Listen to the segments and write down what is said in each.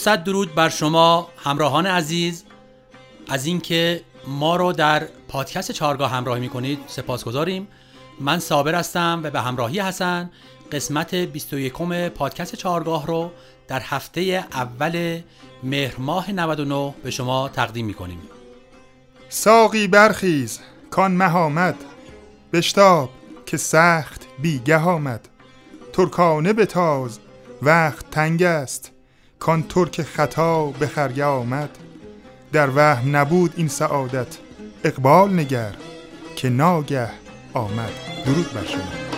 صد درود بر شما همراهان عزیز. از اینکه ما رو در پادکست چهارگاه همراهی می‌کنید سپاسگزاریم. من صابر هستم و به همراهی حسن قسمت 21 پادکست چهارگاه رو در هفته اول مهر ماه 99 به شما تقدیم می‌کنیم. ساقی برخیز کان مه آمد. بشتاب که سخت بیگه آمد. ترکانه بتاز وقت تنگ است. کان ترک خطا به خرگه آمد. در وهم نبود این سعادت. اقبال نگر که ناگه آمد. درود بر شما.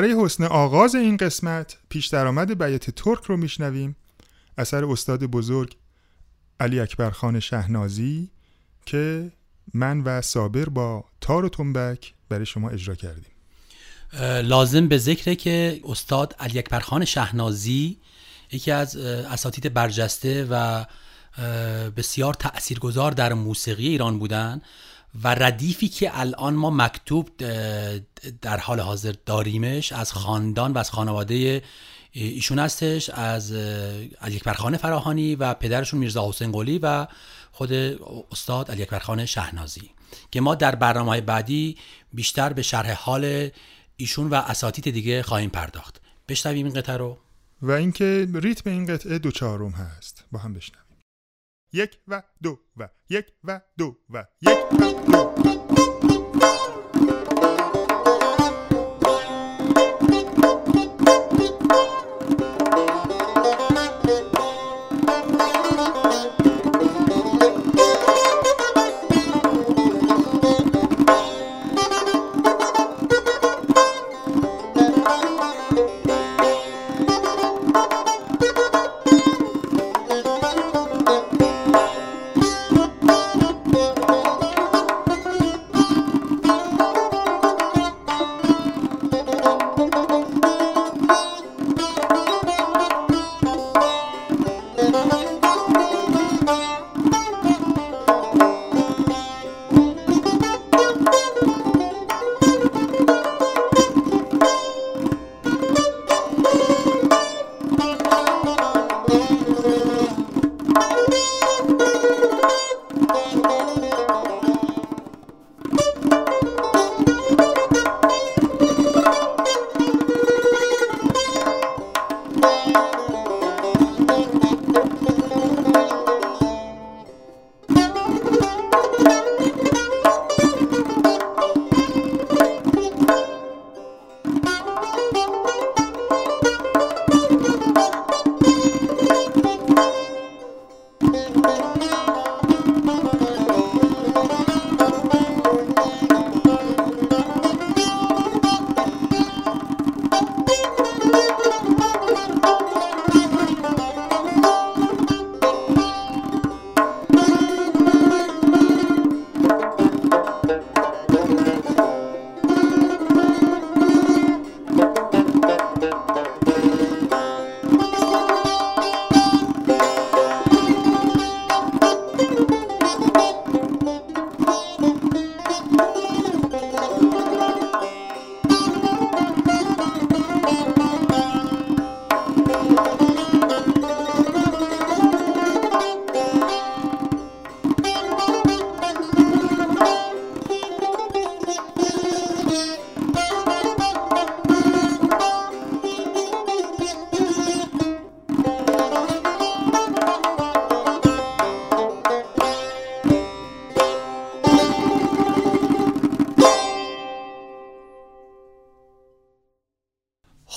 برای حسن آغاز این قسمت پیش درآمد بیت ترک رو میشنویم. اثر استاد بزرگ علی اکبر خان شهنازی که من و صابر با تار و تنبک برای شما اجرا کردیم. لازم به ذکره که استاد علی اکبر خان شهنازی یکی از اساتید برجسته و بسیار تاثیرگذار در موسیقی ایران بودن. و ردیفی که الان ما مکتوب در حال حاضر داریمش از خاندان و از خانواده ایشون هستش از علی اکبر فراهانی و پدرشون میرزا حسین قلی و خود استاد علی اکبر شهنازی که ما در برنامه بعدی بیشتر به شرح حال ایشون و اساتید دیگه خواهیم پرداخت. بشنویم این قطعه رو. و اینکه ریتم این قطعه دو چهارم هست. با هم بشنویم. یک و دو و یک و دو و یک و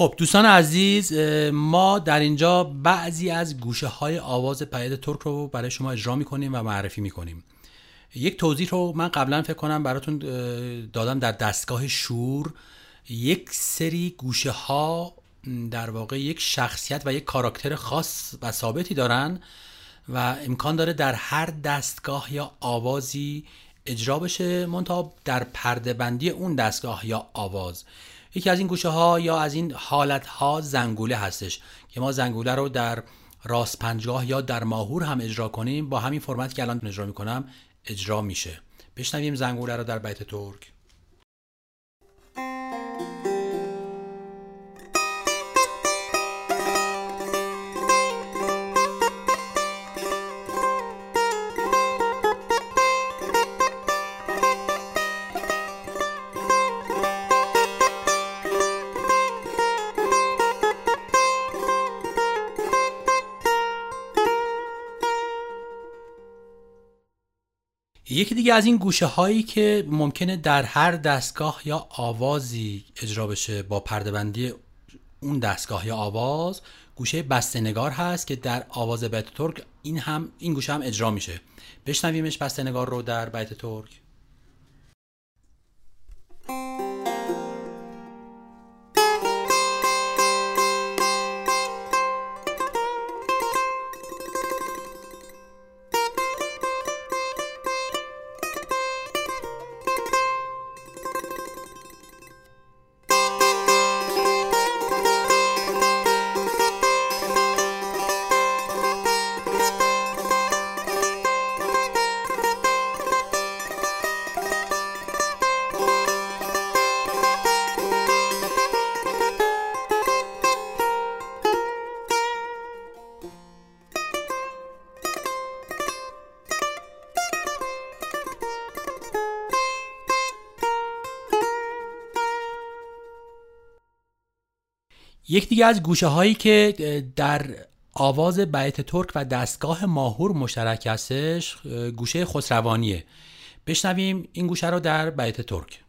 خب دوستان عزیز ما در اینجا بعضی از گوشه های آواز پیاد ترک رو برای شما اجرا می‌کنیم و معرفی می‌کنیم. یک توضیح رو من قبلا فکر کنم براتون دادم در دستگاه شور. یک سری گوشه ها در واقع یک شخصیت و یک کاراکتر خاص و ثابتی دارن و امکان داره در هر دستگاه یا آوازی اجرا بشه منتها در پرده بندی اون دستگاه یا آواز. یکی از این گوشه ها یا از این حالت ها زنگوله هستش که ما زنگوله رو در راست پنجگاه یا در ماهور هم اجرا کنیم. با همین فرمت که الان اجرا می‌کنم اجرا میشه. بشنویم زنگوله رو در بیت ترک. یکی دیگه از این گوشه هایی که ممکنه در هر دستگاه یا آوازی اجرا بشه با پردهبندی اون دستگاه یا آواز گوشه بستنگار هست که در آواز بیت ترک این هم این گوشه هم اجرا میشه. بشنویمش بستنگار رو در بیت ترک. یک دیگه از گوشه هایی که در آواز بیت ترک و دستگاه ماهور مشترک هستش گوشه خسروانیه. بشنویم این گوشه رو در بیت ترک.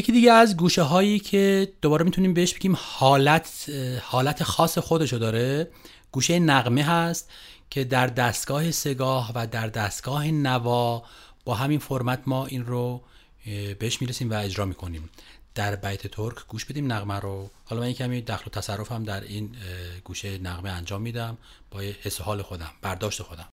یکی دیگه از گوشه هایی که دوباره می‌تونیم بهش بگیم حالت حالت خاص خودشو داره گوشه نقمه هست که در دستگاه سگاه و در دستگاه نوا با همین فرمت ما این رو بهش می‌رسیم و اجرا می‌کنیم. در بیت ترک گوش بدیم نقمه رو. حالا من کمی دخل و تصرف هم در این گوشه نقمه انجام میدم با حس حال خودم برداشت خودم.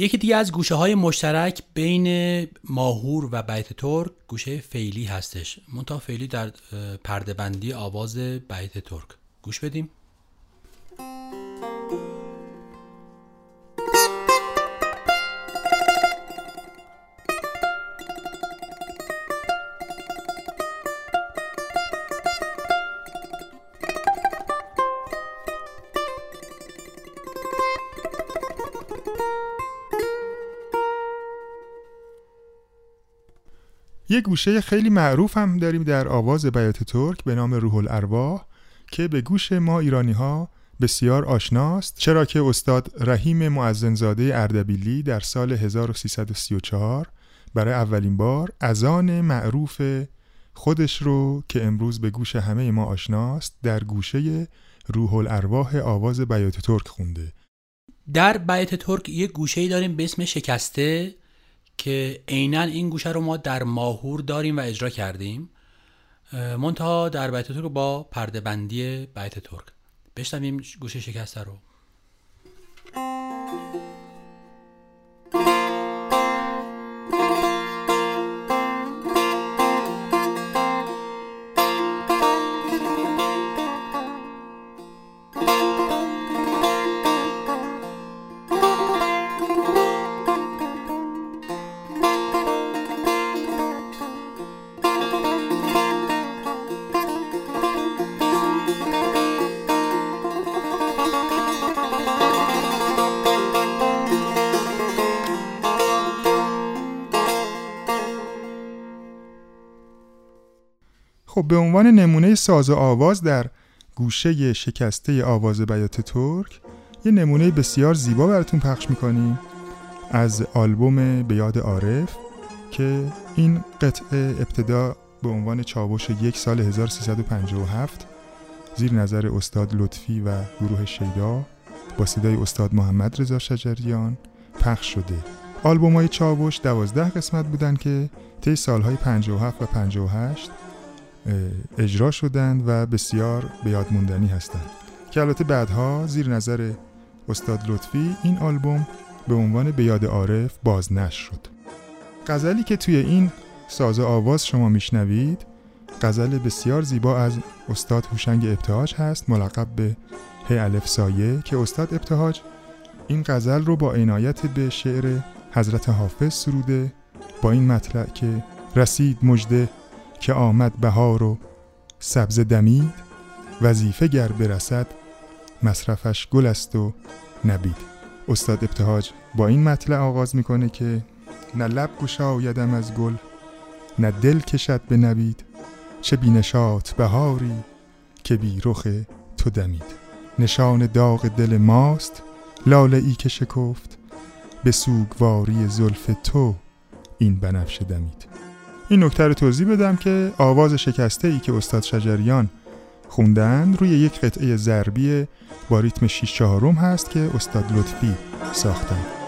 یکی دیگه از گوشه های مشترک بین ماهور و بیت ترک گوشه فعلی هستش. منتها فعلی در پرده بندی آواز بیت ترک. گوش بدیم. یه گوشه خیلی معروف هم داریم در آواز بیات ترک به نام روح الارواح که به گوش ما ایرانی ها بسیار آشناست. چرا که استاد رحیم معزنزاده اردبیلی در سال 1334 برای اولین بار اذان معروف خودش رو که امروز به گوش همه ما آشناست در گوشه روح الارواح آواز بیات ترک خونده. در بیات ترک یه گوشه داریم به اسم شکسته. که عینا این گوشه رو ما در ماهور داریم و اجرا کردیم منتها در بیت ترک با پرده بندی بیت ترک. بشنویم گوشه شکسته رو. به عنوان نمونه ساز و آواز در گوشه شکسته آواز بیات ترک یه نمونه بسیار زیبا براتون پخش می‌کنیم. از آلبوم به یاد عارف که این قطعه ابتدا به عنوان چاوش یک سال 1357 زیر نظر استاد لطفی و گروه شیدا با صدای استاد محمد رضا شجریان پخش شده. آلبوم های چاوش دوازده قسمت بودن که طی سالهای 57 و 58 اجرا شدند و بسیار به یاد موندنی هستند. که البته بعدها زیر نظر استاد لطفی این آلبوم به عنوان به یاد عارف بازنشر شد. غزلی که توی این ساز آواز شما میشنوید غزل بسیار زیبا از استاد هوشنگ ابتهاج هست ملقب به ه الف سایه که استاد ابتهاج این غزل رو با عنایت به شعر حضرت حافظ سروده با این مطلع که رسید مجده که آمد بهار و سبز دمید وظیفه گر برسد مصرفش گل است و نبید. استاد ابتهاج با این مطلع آغاز می‌کنه که نه لب گشایدم از گل نه دل کشد به نبید چه بینشات بهاری که بی رخ تو دمید. نشان داغ دل ماست لاله ای که شکفت به سوگواری زلف تو این بنفشه دمید. این نکته رو توضیح بدم که آواز شکسته ای که استاد شجریان خوندن روی یک قطعه ضربی با ریتم 6 چهارم هست که استاد لطفی ساختن.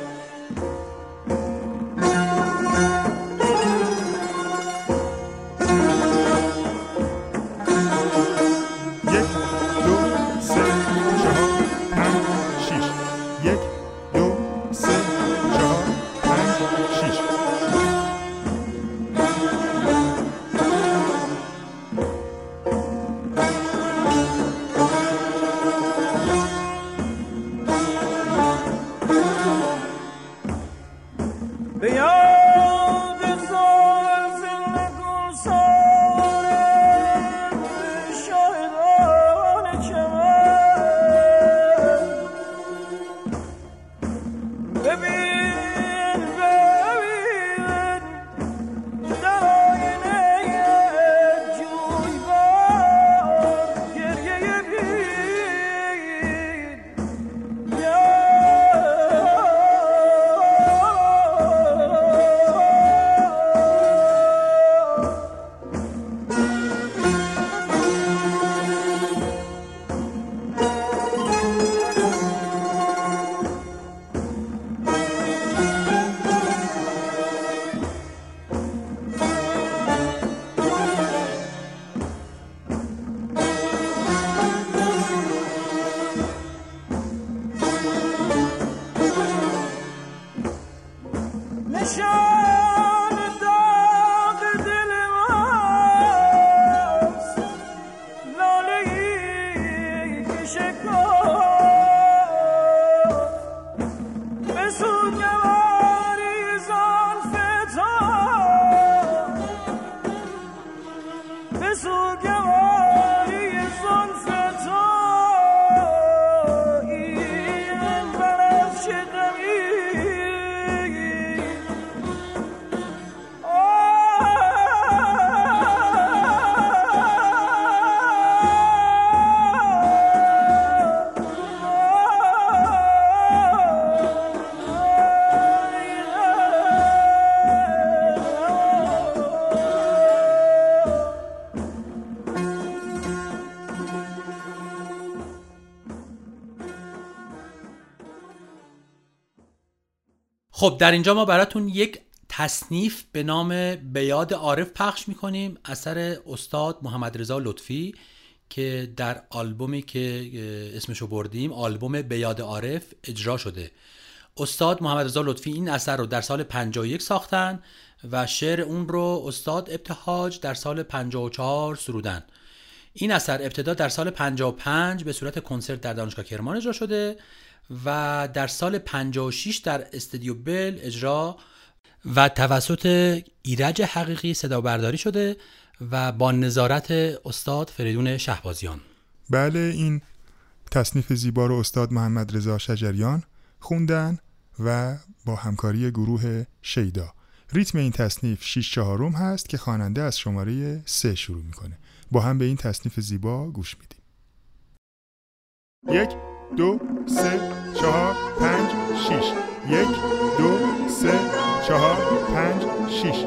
خب در اینجا ما براتون یک تصنیف به نام بیاد عارف پخش می‌کنیم اثر استاد محمد رضا لطفی که در آلبومی که اسمشو بردیم آلبوم بیاد عارف اجرا شده. استاد محمد رضا لطفی این اثر رو در سال 51 ساختن و شعر اون رو استاد ابتهاج در سال 54 سرودن. این اثر ابتدا در سال 55 به صورت کنسرت در دانشگاه کرمان اجرا شده و در سال 56 در استودیو بل اجرا و توسط ایرج حقیقی صدا برداری شده و با نظارت استاد فریدون شهبازیان. بله این تصنیف زیبا رو استاد محمد رضا شجریان خوندن و با همکاری گروه شیدا. ریتم این تصنیف 6 چهارم هست که خواننده از شماره 3 شروع می‌کنه. با هم به این تصنیف زیبا گوش میدیم. یک دو سه چهار پنج شیش. یک دو سه چهار پنج شیش.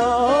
know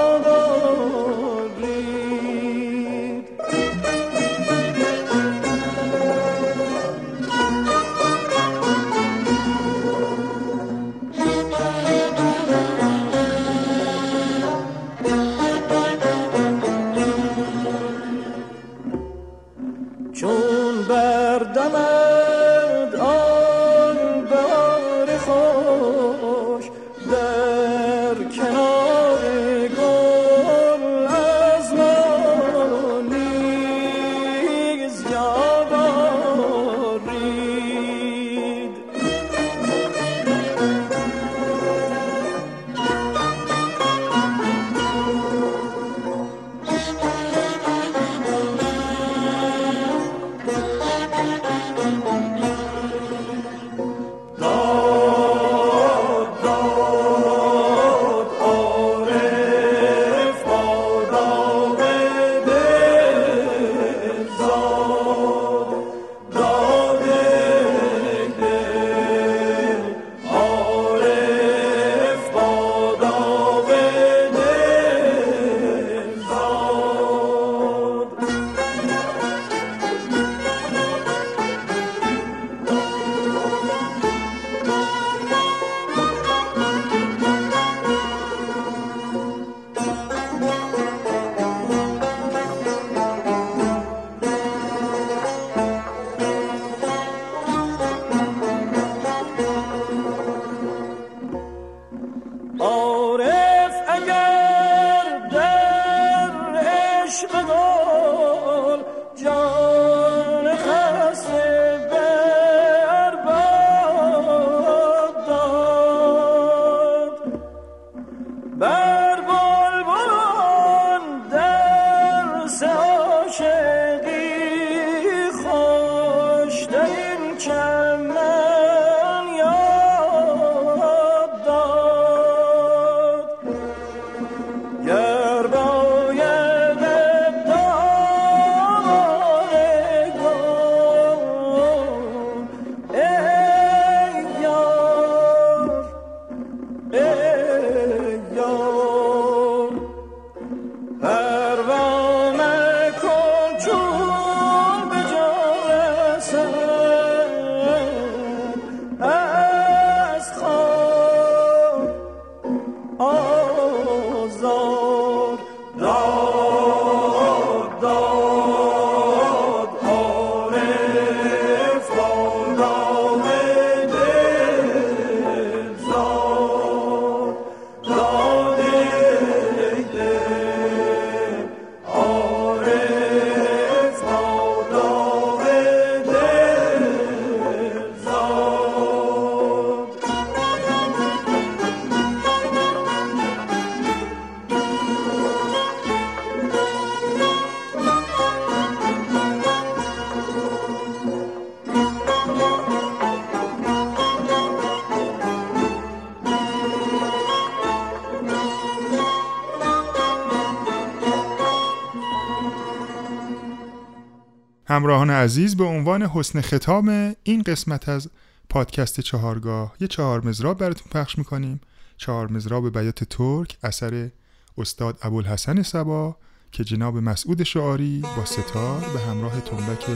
همراهان عزیز به عنوان حسن ختام این قسمت از پادکست چهارگاه یه چهار مزراب براتون پخش می‌کنیم. چهار مزراب بیات ترک اثر استاد ابوالحسن سبا که جناب مسعود شعاری با ستار به همراه تنبک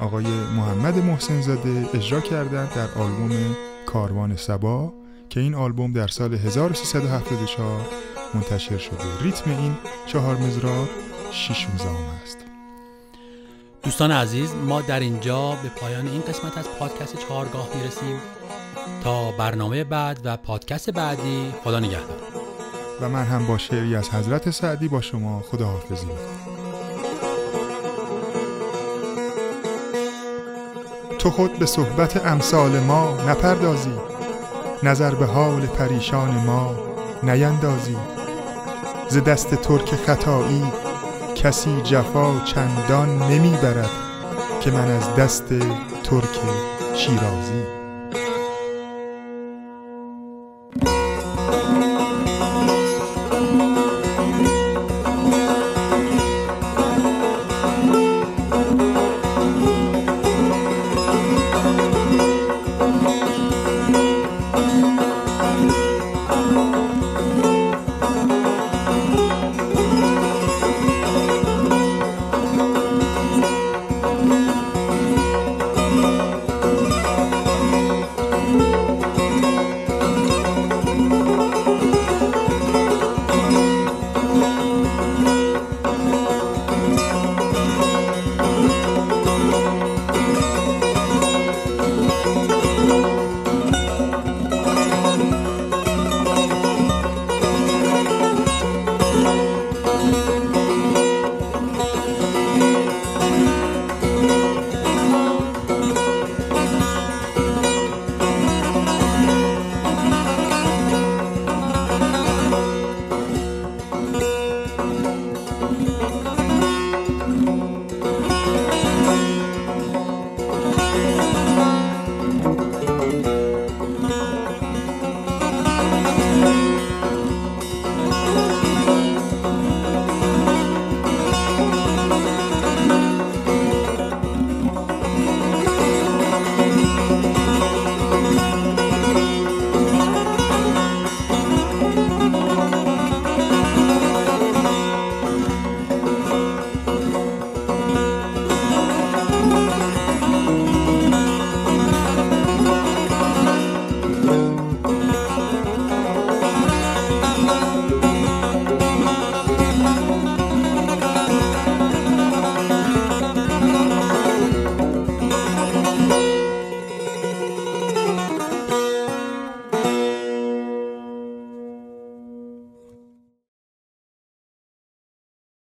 آقای محمد محسن زاده اجرا کردند در آلبوم کاروان سبا که این آلبوم در سال 1374 منتشر شده. ریتم این چهار مزراب شیش مزام است. دوستان عزیز ما در اینجا به پایان این قسمت از پادکست چهارگاه می‌رسیم. تا برنامه بعد و پادکست بعدی خدا نگهدار. و من هم با شعری از حضرت سعدی با شما خداحافظی می‌کنم. تو خود به صحبت امثال ما نپردازی. نظر به حال پریشان ما نیندازی. ز دست ترک خطایی کسی جفا چندان نمی‌برد که من از دست ترک شیرازی